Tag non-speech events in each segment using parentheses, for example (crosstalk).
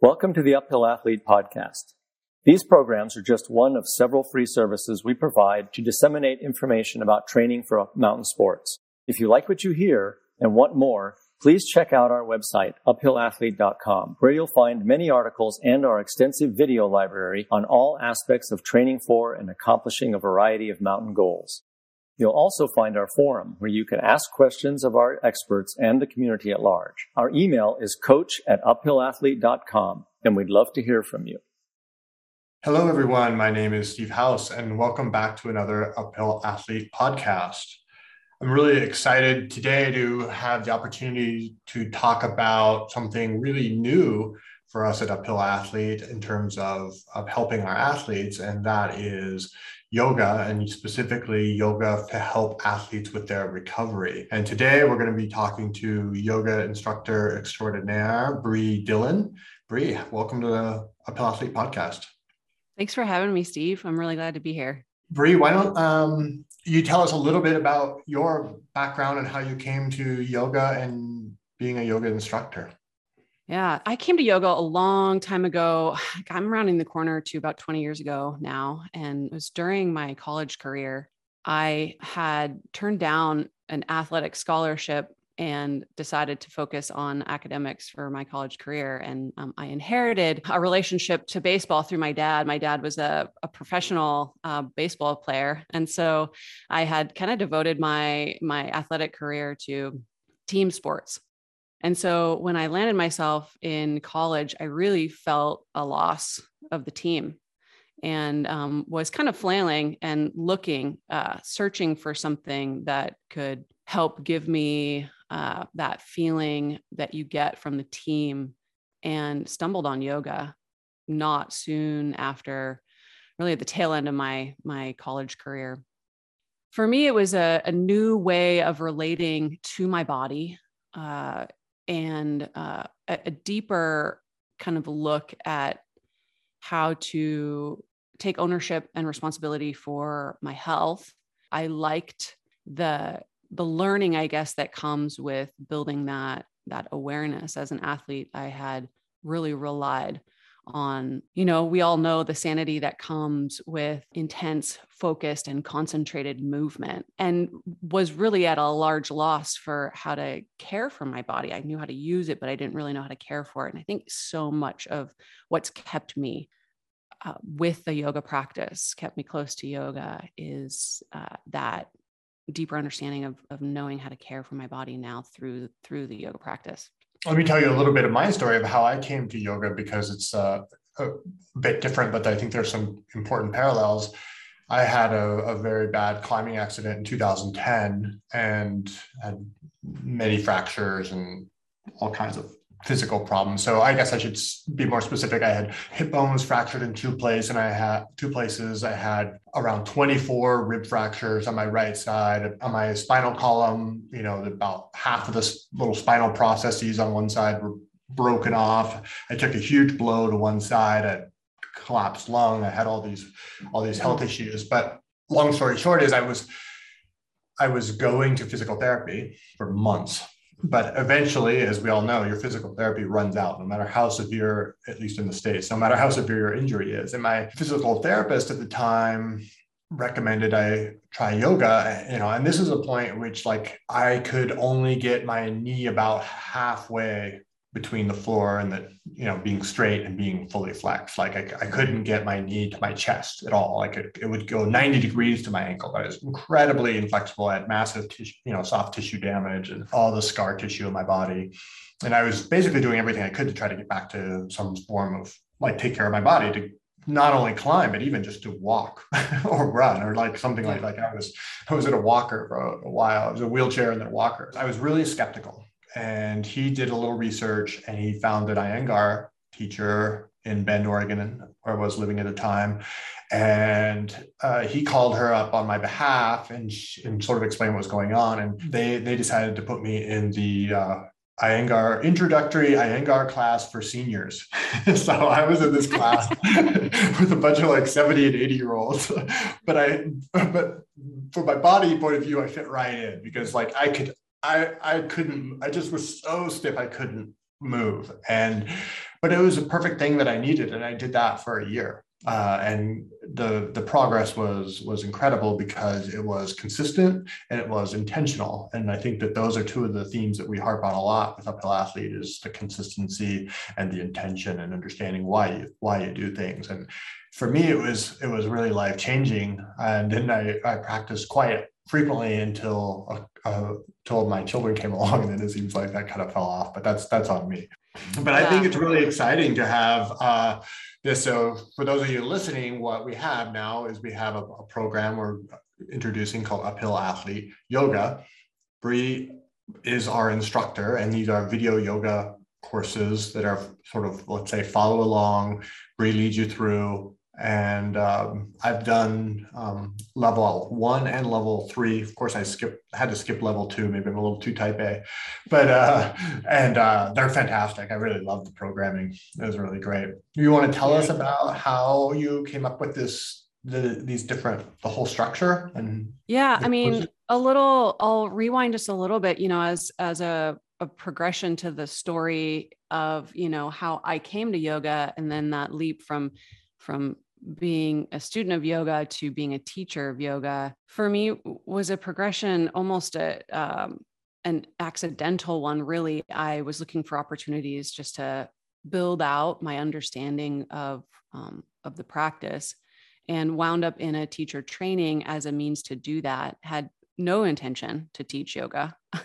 Welcome to the Uphill Athlete Podcast. These programs are just one of several free services we provide to disseminate information about training for mountain sports. If you like what you hear and want more, please check out our website, uphillathlete.com, where you'll find many articles and our extensive video library on all aspects of training for and accomplishing a variety of mountain goals. You'll also find our forum where you can ask questions of our experts and the community at large. Our email is coach at uphillathlete.com, and we'd love to hear from you. Hello, everyone. My name is Steve House, and welcome back to another Uphill Athlete podcast. I'm really excited today to have the opportunity to talk about something really new for us at Uphill Athlete in terms of, of helping our athletes, and that is yoga and specifically yoga to help athletes with their recovery. And today we're going to be talking to yoga instructor extraordinaire, Bree Dillon. Bree, welcome to the Uphill Athlete podcast. Thanks for having me, Steve. I'm really glad to be here. Bree, why don't um, you tell us a little bit about your background and how you came to yoga and being a yoga instructor? Yeah, I came to yoga a long time ago. (sighs) I'm rounding the corner to about 20 years ago now. And it was during my college career. I had turned down an athletic scholarship and decided to focus on academics for my college career. And um, I inherited a relationship to baseball through my dad. My dad was a, a professional uh, baseball player, and so I had kind of devoted my my athletic career to team sports. And so when I landed myself in college, I really felt a loss of the team and um, was kind of flailing and looking, uh, searching for something that could help give me uh, that feeling that you get from the team and stumbled on yoga not soon after really at the tail end of my my college career. For me it was a, a new way of relating to my body uh, and uh, a, a deeper kind of look at how to take ownership and responsibility for my health. I liked the the learning, I guess, that comes with building that that awareness as an athlete. I had really relied on, you know, we all know the sanity that comes with intense, focused, and concentrated movement, and was really at a large loss for how to care for my body. I knew how to use it, but I didn't really know how to care for it. And I think so much of what's kept me uh, with the yoga practice, kept me close to yoga, is uh, that deeper understanding of, of knowing how to care for my body now through through the yoga practice let me tell you a little bit of my story of how I came to yoga because it's uh, a bit different, but I think there's some important parallels. I had a, a, very bad climbing accident in 2010 and had many fractures and all kinds of physical problems. So I guess I should be more specific. I had hip bones fractured in two places, and I had two places. I had around 24 rib fractures on my right side. On my spinal column, you know, about half of the little spinal processes on one side were broken off. I took a huge blow to one side. I collapsed lung. I had all these all these health issues. But long story short is I was I was going to physical therapy for months but eventually, as we all know, your physical therapy runs out, no matter how severe, at least in the States, no matter how severe your injury is. And my physical therapist at the time recommended I try yoga, you know, and this is a point which like I could only get my knee about halfway between the floor and the you know being straight and being fully flexed. Like I, I couldn't get my knee to my chest at all. Like it, it would go 90 degrees to my ankle but it was incredibly inflexible. I had massive tissue you know soft tissue damage and all the scar tissue in my body. And I was basically doing everything I could to try to get back to some form of like take care of my body to not only climb but even just to walk (laughs) or run or like something like like I was I was in a walker for a while. I was a wheelchair and then a walker. I was really skeptical and he did a little research and he found an Iyengar teacher in Bend, Oregon, where I was living at the time. And uh, he called her up on my behalf and, and sort of explained what was going on. And they, they decided to put me in the uh, Iyengar introductory Iyengar class for seniors. (laughs) so I was in this class (laughs) with a bunch of like 70 and 80 year olds. but I, but from my body point of view, I fit right in because like I could I I couldn't. I just was so stiff. I couldn't move. And but it was a perfect thing that I needed. And I did that for a year. Uh, and the the progress was was incredible because it was consistent and it was intentional and i think that those are two of the themes that we harp on a lot with uphill athlete is the consistency and the intention and understanding why you why you do things and for me it was it was really life changing and then i i practiced quite frequently until uh, until my children came (laughs) along and then it seems like that kind of fell off but that's that's on me but i think it's really exciting to have uh, this. So for those of you listening, what we have now is we have a, a program we're introducing called Uphill Athlete Yoga. Bree is our instructor, and these are video yoga courses that are sort of, let's say, follow along. Bree leads you through and um, I've done um, level one and level three. Of course, I skipped had to skip level two. Maybe I'm a little too type A, but uh, and uh, they're fantastic. I really love the programming. It was really great. You want to tell us about how you came up with this the these different the whole structure and yeah, I mean a little. I'll rewind just a little bit. You know, as as a a progression to the story of you know how I came to yoga and then that leap from from being a student of yoga to being a teacher of yoga for me was a progression almost a um, an accidental one really. I was looking for opportunities just to build out my understanding of um, of the practice and wound up in a teacher training as a means to do that had no intention to teach yoga. (laughs)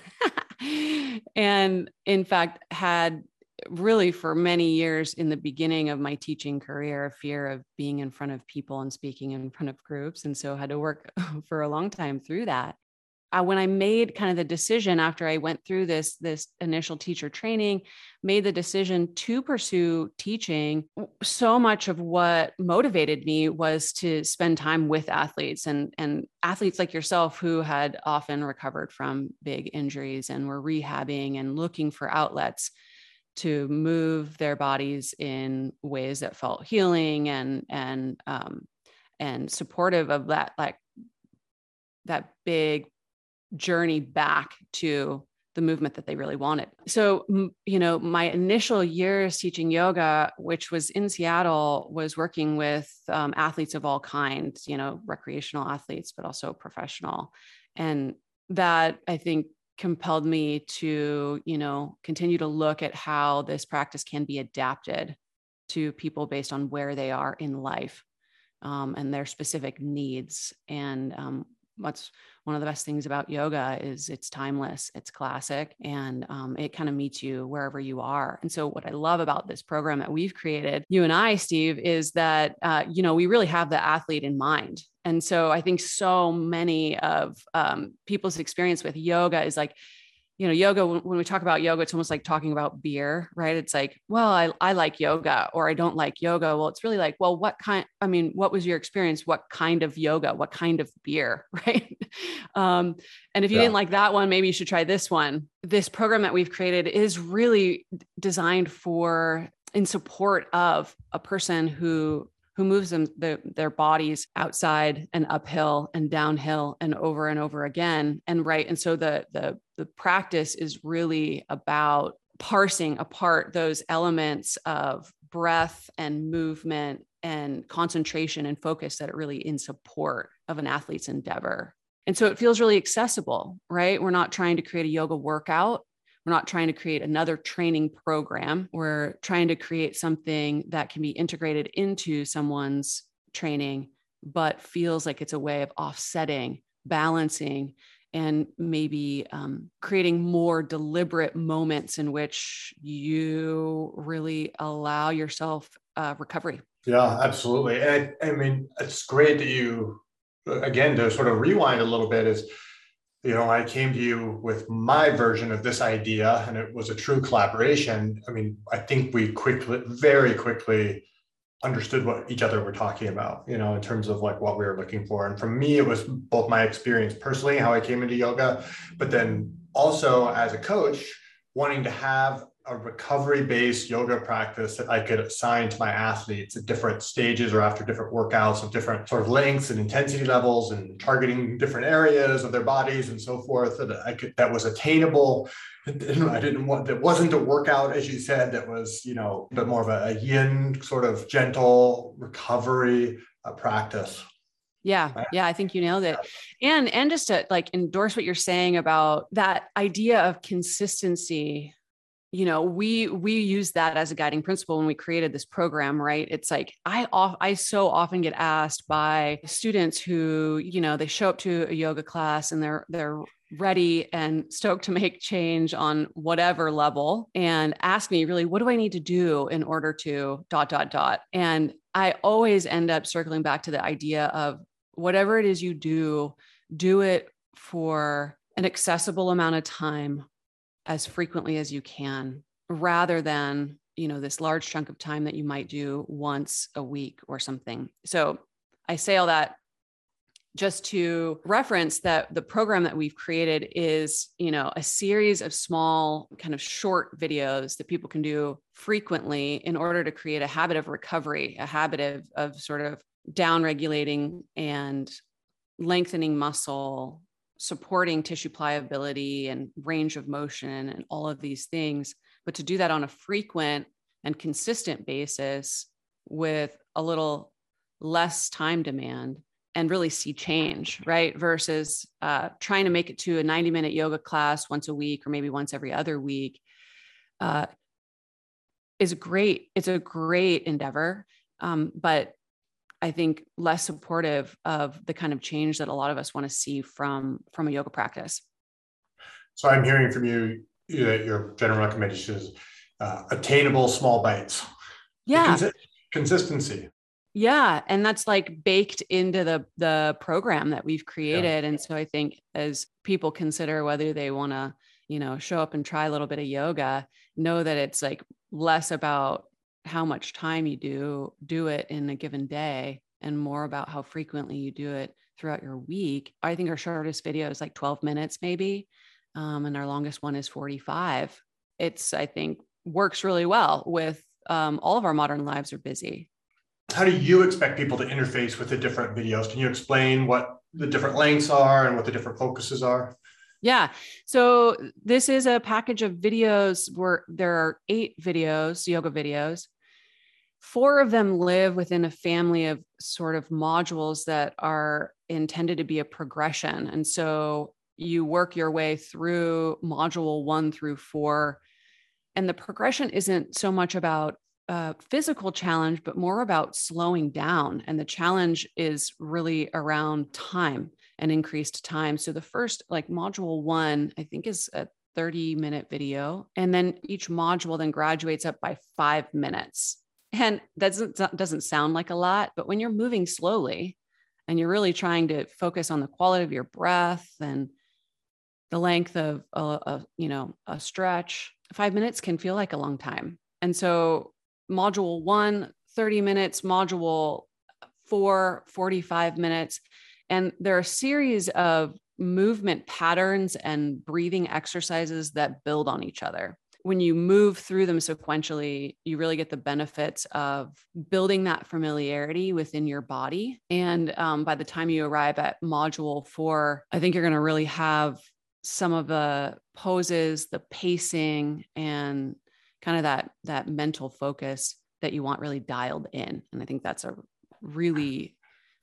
And in fact had really for many years in the beginning of my teaching career a fear of being in front of people and speaking in front of groups and so had to work (laughs) for a long time through that. Uh, when i made kind of the decision after i went through this this initial teacher training made the decision to pursue teaching so much of what motivated me was to spend time with athletes and and athletes like yourself who had often recovered from big injuries and were rehabbing and looking for outlets to move their bodies in ways that felt healing and and um, and supportive of that like that big journey back to the movement that they really wanted. So, you know, my initial years teaching yoga, which was in Seattle, was working with um, athletes of all kinds, you know, recreational athletes, but also professional. And that I think compelled me to you know continue to look at how this practice can be adapted to people based on where they are in life um, and their specific needs and um, what's one of the best things about yoga is it's timeless it's classic and um, it kind of meets you wherever you are. And so what i love about this program that we've created you and i steve is that uh, you know we really have the athlete in mind. And so I think so many of um, people's experience with yoga is like, you know, yoga, when, we talk about yoga, it's almost like talking about beer, right? It's like, well, I, I like yoga or I don't like yoga. Well, it's really like, well, what kind, I mean, what was your experience? What kind of yoga? What kind of beer, (laughs) right? um, and if you yeah. didn't like that one, maybe you should try this one. This program that we've created is really designed for in support of a person who who moves them the, their bodies outside and uphill and downhill and over and over again and right and so the the the practice is really about parsing apart those elements of breath and movement and concentration and focus that are really in support of an athlete's endeavor. And so it feels really accessible right? We're not trying to create a yoga workout we're not trying to create another training program. We're trying to create something that can be integrated into someone's training, but feels like it's a way of offsetting, balancing, and maybe um, creating more deliberate moments in which you really allow yourself uh, recovery. Yeah, absolutely. And I, I mean, it's great that you, again, to sort of rewind a little bit, is you know, I came to you with my version of this idea and it was a true collaboration. I mean, I think we quickly, very quickly understood what each other were talking about, you know, in terms of like what we were looking for. And for me, it was both my experience personally, how I came into yoga, but then also as a coach, wanting to have a recovery based yoga practice that I could assign to my athletes at different stages or after different workouts of different sort of lengths and intensity levels and targeting different areas of their bodies and so forth that I could that was attainable. I didn't want that wasn't a workout, as you said, that was, you know, but more of a, a yin sort of gentle recovery uh, practice. Yeah. Yeah. I think you nailed it. And, and just to like endorse what you're saying about that idea of consistency you know we we use that as a guiding principle when we created this program right? It's like i off i so often get asked by students who you know they show up to a yoga class and they're they're ready and stoked to make change on whatever level and ask me really what do i need to do in order to dot dot dot? And i always end up circling back to the idea of whatever it is you do do it for an accessible amount of time as frequently as you can rather than you know this large chunk of time that you might do once a week or something. So i say all that just to reference that the program that we've created is you know a series of small kind of short videos that people can do frequently in order to create a habit of recovery a habit of, of sort of down regulating and lengthening muscle supporting tissue pliability and range of motion and all of these things. But to do that on a frequent and consistent basis with a little less time demand and really see change, right? Versus uh, trying to make it to a 90 minute yoga class once a week or maybe once every other week uh, is great. It's a great endeavor. Um, but I think less supportive of the kind of change that a lot of us want to see from from a yoga practice. So I'm hearing from you that your general recommendation is uh, attainable small bites. Yeah. Cons- consistency. Yeah, and that's like baked into the the program that we've created, yeah. and so I think as people consider whether they want to, you know, show up and try a little bit of yoga, know that it's like less about how much time you do do it in a given day and more about how frequently you do it throughout your week. I think our shortest video is like 12 minutes, maybe. Um, and our longest one is 45. It's, I think, works really well with um, all of our modern lives are busy. How do you expect people to interface with the different videos? Can you explain what the different lengths are and what the different focuses are? Yeah. So this is a package of videos where there are eight videos, yoga videos. Four of them live within a family of sort of modules that are intended to be a progression. And so you work your way through module one through four. And the progression isn't so much about physical challenge, but more about slowing down. And the challenge is really around time and increased time. So the first, like module one, I think is a 30 minute video. And then each module then graduates up by five minutes. And that doesn't, doesn't sound like a lot, but when you're moving slowly and you're really trying to focus on the quality of your breath and the length of uh, a, a you know a stretch, five minutes can feel like a long time. And so module one, 30 minutes, module four, 45 minutes. And there are a series of movement patterns and breathing exercises that build on each other when you move through them sequentially, you really get the benefits of building that familiarity within your body. And um, by the time you arrive at module four, I think you're going to really have some of the poses, the pacing, and kind of that that mental focus that you want really dialed in. And I think that's a really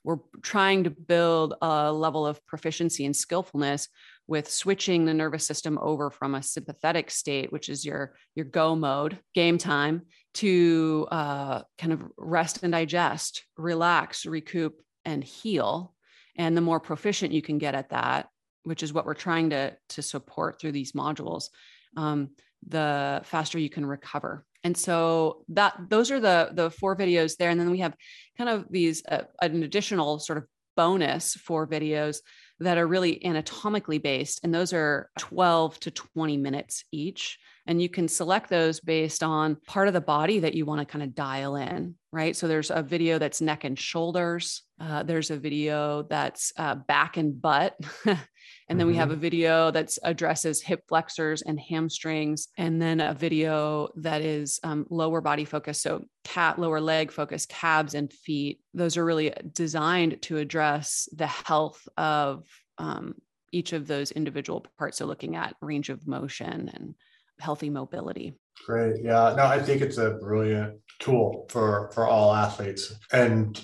we're trying to build a level of proficiency and skillfulness with switching the nervous system over from a sympathetic state, which is your your go mode, game time, to uh, kind of rest and digest, relax, recoup, and heal. And the more proficient you can get at that, which is what we're trying to to support through these modules, um, the faster you can recover. And so that those are the the four videos there, and then we have kind of these uh, an additional sort of bonus for videos that are really anatomically based. And those are 12 to 20 minutes each. And you can select those based on part of the body that you want to kind of dial in, right? So there's a video that's neck and shoulders, uh, there's a video that's uh, back and butt. (laughs) And then mm-hmm. we have mm-hmm. a video that addresses hip flexors and hamstrings, and then a video that is um, lower body focus. So, cat, lower leg focus, calves and feet. Those are really designed to address the health of um, each of those individual parts. So, looking at range of motion and healthy mobility. Great. Yeah. No, I think it's a brilliant tool for for all athletes. And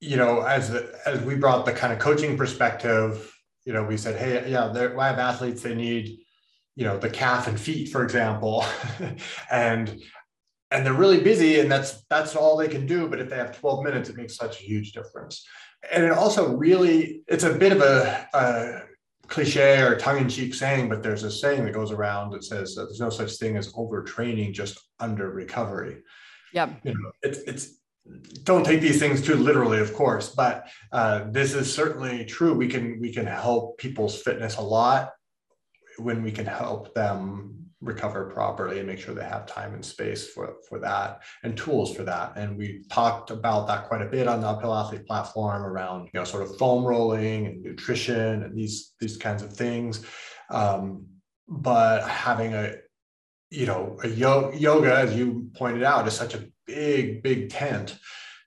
you know, as as we brought the kind of coaching perspective, you know, we said, hey, yeah, I have athletes. They need, you know, the calf and feet, for example, (laughs) and and they're really busy, and that's that's all they can do. But if they have 12 minutes, it makes such a huge difference. And it also really, it's a bit of a, a cliche or tongue-in-cheek saying, but there's a saying that goes around that says that there's no such thing as overtraining, just under recovery. Yeah, you know, it's it's don't take these things too literally, of course, but uh, this is certainly true. We can we can help people's fitness a lot when we can help them recover properly and make sure they have time and space for, for that and tools for that. And we talked about that quite a bit on the uphill athlete platform around, you know, sort of foam rolling and nutrition and these, these kinds of things. Um, but having a, you know, a yo- yoga, as you pointed out, is such a big, big tent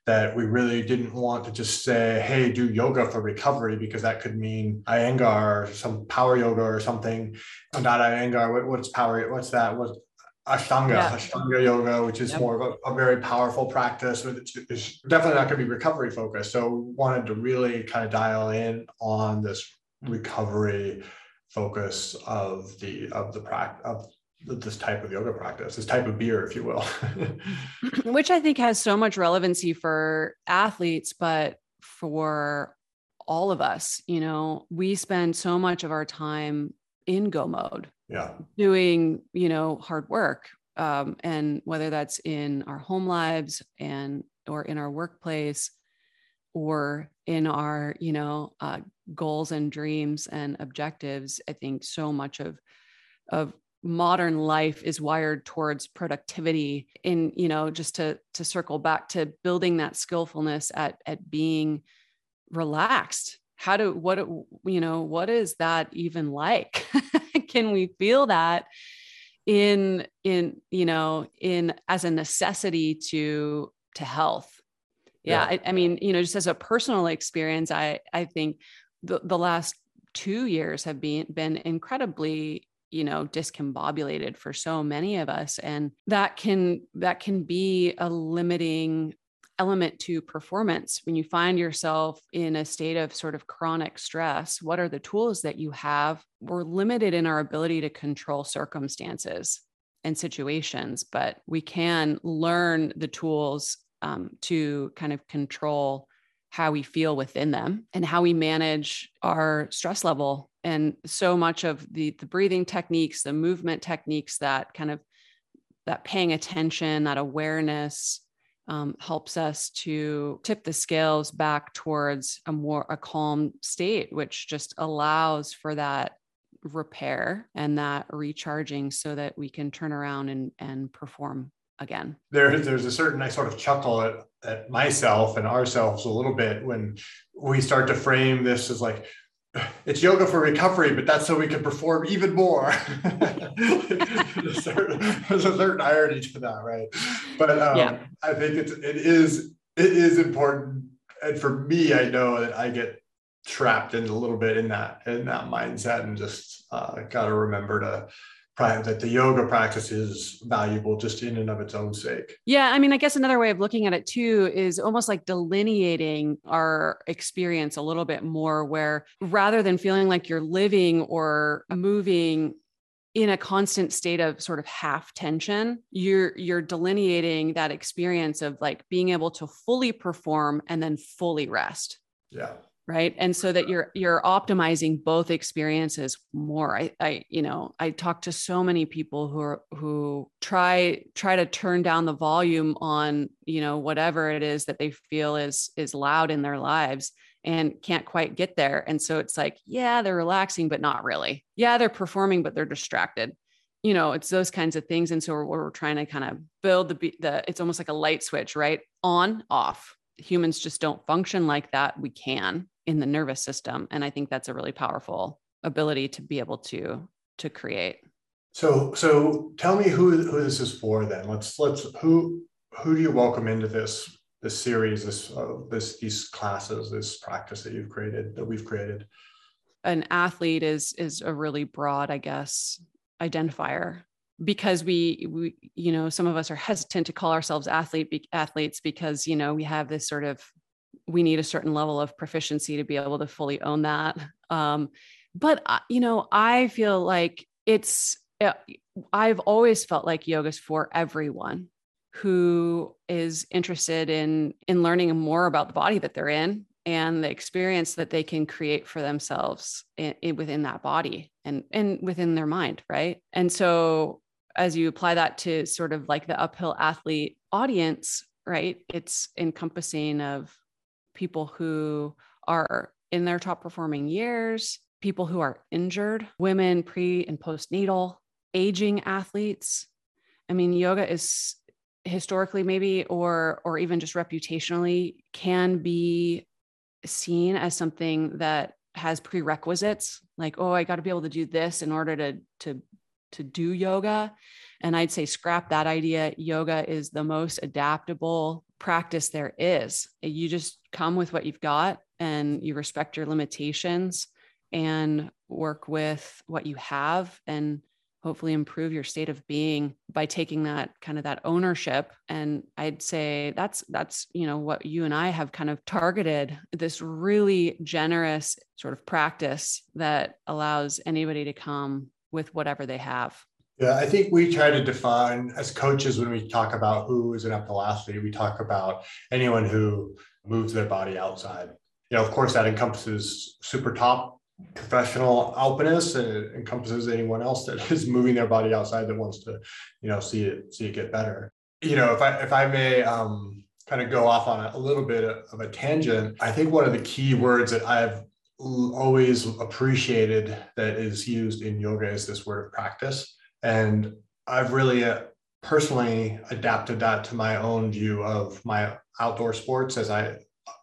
that we really didn't want to just say, hey, do yoga for recovery, because that could mean Iyengar or some power yoga or something. Not Iyengar, what, what's power? What's that? What Ashtanga, yeah. Ashtanga yoga, which is yep. more of a, a, very powerful practice. It's, it's definitely not going to be recovery focused. So we wanted to really kind of dial in on this recovery focus of the of the practice of this type of yoga practice, this type of beer, if you will. (laughs) Which I think has so much relevancy for athletes, but for all of us, you know, we spend so much of our time in go mode. Yeah. Doing, you know, hard work. Um, and whether that's in our home lives and or in our workplace or in our, you know, uh, goals and dreams and objectives, I think so much of of modern life is wired towards productivity in you know just to to circle back to building that skillfulness at at being relaxed. How do what you know what is that even like? (laughs) Can we feel that in in you know in as a necessity to to health? Yeah, yeah. I, I mean you know just as a personal experience i i think the, the last two years have been been incredibly you know discombobulated for so many of us and that can that can be a limiting element to performance. When you find yourself in a state of sort of chronic stress what are the tools that you have? We're limited in our ability to control circumstances and situations but we can learn the tools um, to kind of control how we feel within them and how we manage our stress level. And so much of the the breathing techniques the movement techniques that kind of that paying attention that awareness um, helps us to tip the scales back towards a more a calm state which just allows for that repair and that recharging so that we can turn around and and perform again. There, there's a certain I sort of chuckle at, at myself and ourselves a little bit when we start to frame this as like it's yoga for recovery, but that's so we can perform even more. (laughs) there's, a certain, there's, a certain, irony to that, right? But um, yeah. I think it's it is it is important, and for me, I know that I get trapped in a little bit in that in that mindset, and just uh, got to remember to that the yoga practice is valuable just in and of its own sake. Yeah. I mean, I guess another way of looking at it too is almost like delineating our experience a little bit more, where rather than feeling like you're living or moving in a constant state of sort of half tension you're you're delineating that experience of like being able to fully perform and then fully rest yeah right? And so that you're you're optimizing both experiences more. I i you know i talk to so many people who are who try try to turn down the volume on you know whatever it is that they feel is is loud in their lives and can't quite get there. And so it's like yeah they're relaxing but not really. Yeah they're performing but they're distracted. You know it's those kinds of things. And so we're, we're trying to kind of build the the it's almost like a light switch right? On off. Humans just don't function like that. We can in the nervous system. And I think that's a really powerful ability to be able to to create so so tell me who who this is for then let's let's who who do you welcome into this this series this uh, this these classes this practice that you've created that we've created an athlete is is a really broad i guess identifier because we we you know some of us are hesitant to call ourselves athlete be, athletes because you know we have this sort of we need a certain level of proficiency to be able to fully own that. Um, but uh, you know i feel like it's uh, i've always felt like yoga's for everyone who is interested in in learning more about the body that they're in and the experience that they can create for themselves in, in, within that body and and within their mind right? And so as you apply that to sort of like the uphill athlete audience right it's encompassing of people who are in their top performing years people who are injured women pre and postnatal aging athletes. I mean yoga is historically maybe or or even just reputationally can be seen as something that has prerequisites like oh i got to be able to do this in order to to to do yoga and i'd say scrap that idea. Yoga is the most adaptable practice there is. You just come with what you've got and you respect your limitations and work with what you have and hopefully improve your state of being by taking that kind of that ownership. And i'd say that's that's you know what you and i have kind of targeted this really generous sort of practice that allows anybody to come with whatever they have yeah i think we try to define as coaches when we talk about who is an uphill athlete we talk about anyone who moves their body outside. You know of course that encompasses super top professional alpinist and it encompasses anyone else that (laughs) is moving their body outside that wants to you know see it see it get better. You know if i if i may um, kind of go off on a, a little bit of a tangent i think one of the key words that i've always appreciated that is used in yoga is this word of practice and i've really uh, personally adapted that to my own view of my outdoor sports as i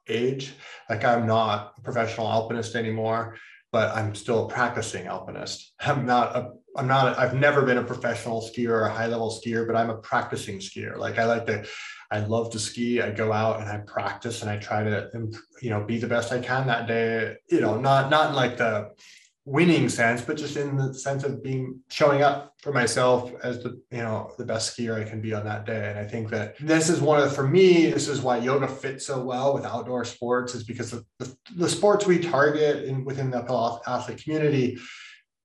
age like i'm not a professional alpinist anymore but I'm still a practicing alpinist. (laughs) I'm not a I'm not I've never been a professional skier or a high level skier, but I'm a practicing skier. Like I like to I love to ski. I go out and I practice and I try to you know be the best I can that day. You know, not not like the winning sense, but just in the sense of being showing up for myself as the you know the best skier I can be on that day. And I think that this is one of for me, this is why yoga fits so well with outdoor sports, is because the, the, the sports we target in within the athlete community,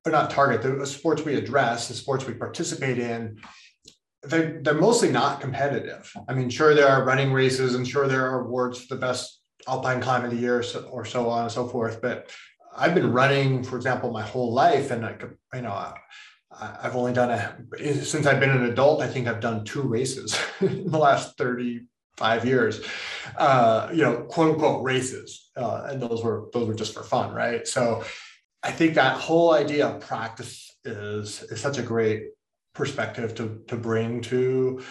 or not target the sports we address, the sports we participate in. They're, they're mostly not competitive. I mean, sure, there are running races and sure, there are awards for the best alpine climb of the year so or so on and so forth. But I've been running, for example, my whole life, and I, you know, I, have only done a since I've been an adult. I think I've done two races (laughs) in the last thirty-five years. Uh, you know, quote unquote races, uh, and those were those were just for fun, right? So, I think that whole idea of practice is is such a great perspective to to bring to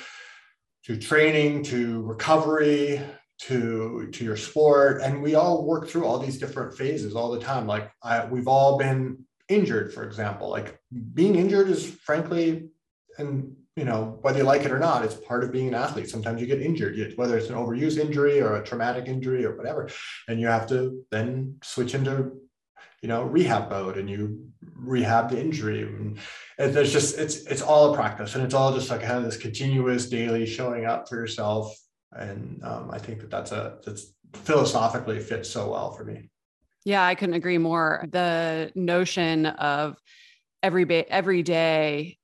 to training, to recovery, to to your sport. And we all work through all these different phases all the time. Like I, we've all been injured for example. Like being injured is frankly and you know whether you like it or not it's part of being an athlete. Sometimes you get injured whether it's an overuse injury or a traumatic injury or whatever and you have to then switch into you know rehab mode and you rehab the injury. And there's just it's it's all a practice and it's all just like kind of this continuous daily showing up for yourself and um, I think that that's a that's philosophically fits so well for me. Yeah, I couldn't agree more. The notion of every day, every day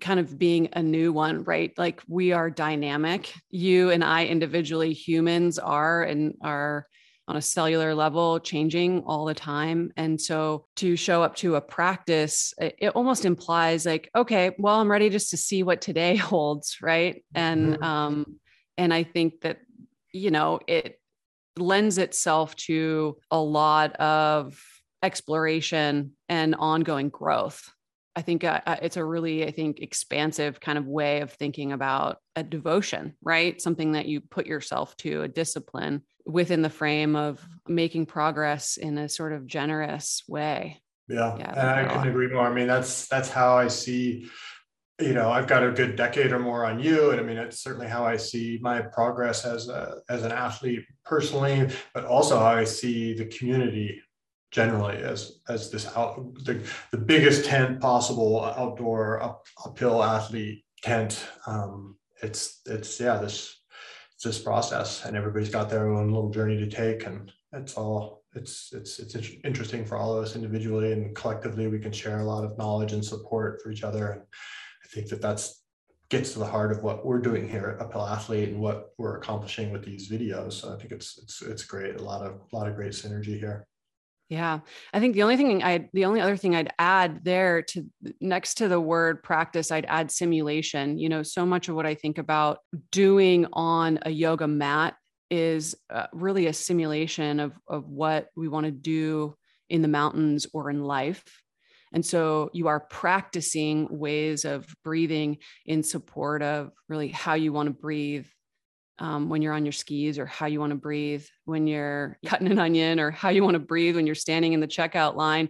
kind of being a new one, right? Like we are dynamic. You and I individually, humans are and are on a cellular level changing all the time. And so to show up to a practice, it, almost implies like, okay, well, I'm ready just to see what today (laughs) holds, right? And mm-hmm. um, and I think that, you know, it lends itself to a lot of exploration and ongoing growth. I think uh, uh, it's a really, I think, expansive kind of way of thinking about a devotion, right? Something that you put yourself to, a discipline within the frame of making progress in a sort of generous way. Yeah, yeah and I couldn't agree more. I mean, that's that's how I see. You know, I've got a good decade or more on you, and I mean, it's certainly how I see my progress as a as an athlete personally, but also how I see the community generally as as this out the, the biggest tent possible outdoor up, uphill athlete tent. Um, it's it's yeah this it's this process, and everybody's got their own little journey to take, and it's all it's it's it's interesting for all of us individually and collectively we can share a lot of knowledge and support for each other and think that that's gets to the heart of what we're doing here at uphill athlete and what we're accomplishing with these videos. So i think it's it's it's great. A lot of a lot of great synergy here. Yeah. I think the only thing i the only other thing i'd add there to next to the word practice i'd add simulation. You know so much of what i think about doing on a yoga mat is uh, really a simulation of, of what we want to do in the mountains or in life. And so you are practicing ways of breathing in support of really how you want to breathe um, when you're on your skis or how you want to breathe when you're cutting an onion or how you want to breathe when you're standing in the checkout line.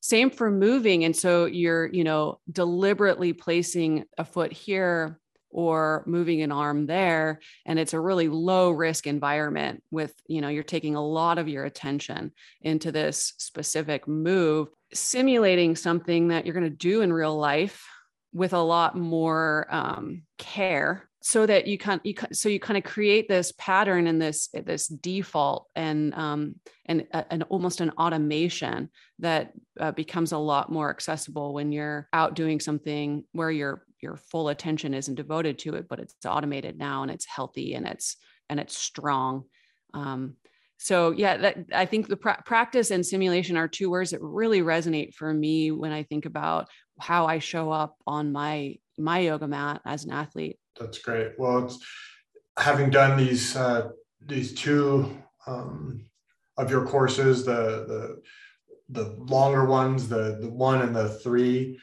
Same for moving. And so you're you know deliberately placing a foot here or moving an arm there and it's a really low risk environment with you know you're taking a lot of your attention into this specific move simulating something that you're going to do in real life with a lot more um, care so that you can you so you kind of create this pattern and this this default and um, and an almost an automation that uh, becomes a lot more accessible when you're out doing something where your your full attention isn't devoted to it but it's automated now and it's healthy and it's and it's strong um, so yeah that, i think the pra- practice and simulation are two words that really resonate for me when i think about how i show up on my my yoga mat as an athlete that's great. Well, having done these uh, these two um, of your courses, the the the longer ones, the the one and the three,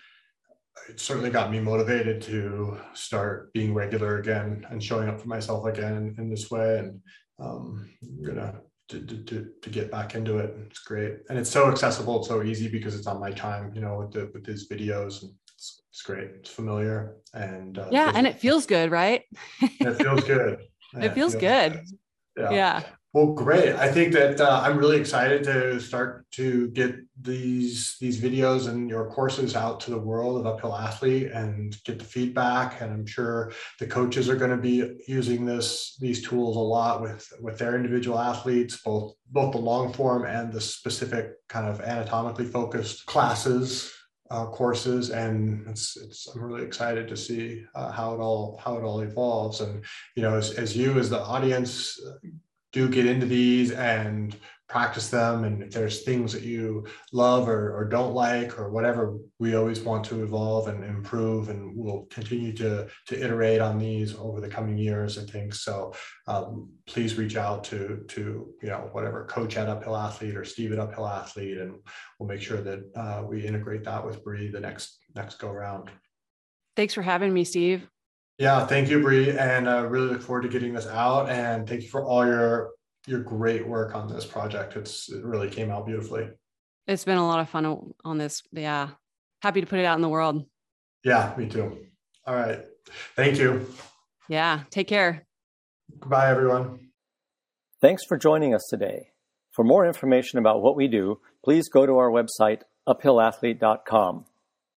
it certainly got me motivated to start being regular again and showing up for myself again in this way. And um, I'm gonna to, to, to get back into it. It's great. And it's so accessible, it's so easy because it's on my time, you know, with the with these videos and it's, it's great. It's familiar and uh, yeah, and it feels good, right? it feels good. (laughs) Yeah, it feels, good. good. Yeah. yeah. Well, great. I think that uh, I'm really excited to start to get these these videos and your courses out to the world of uphill athlete and get the feedback. And I'm sure the coaches are going to be using this these tools a lot with with their individual athletes, both both the long form and the specific kind of anatomically focused classes uh, courses, and it's, it's I'm really excited to see uh, how it all how it all evolves. And you know, as, as you as the audience do get into these and practice them. And if there's things that you love or, or don't like or whatever we always want to evolve and improve and we'll continue to to iterate on these over the coming years i think. So um, please reach out to to you know whatever coach at uphill athlete or steve at uphill athlete and we'll make sure that uh, we integrate that with Bree the next next go round. Thanks for having me steve yeah, thank you, Bree, and uh, really look forward to getting this out. And thank you for all your your great work on this project. It's it really came out beautifully. It's been a lot of fun on this. Yeah, happy to put it out in the world. Yeah, me too. All right, thank you. Yeah, take care. Goodbye, everyone. Thanks for joining us today. For more information about what we do, please go to our website, uphillathlete.com.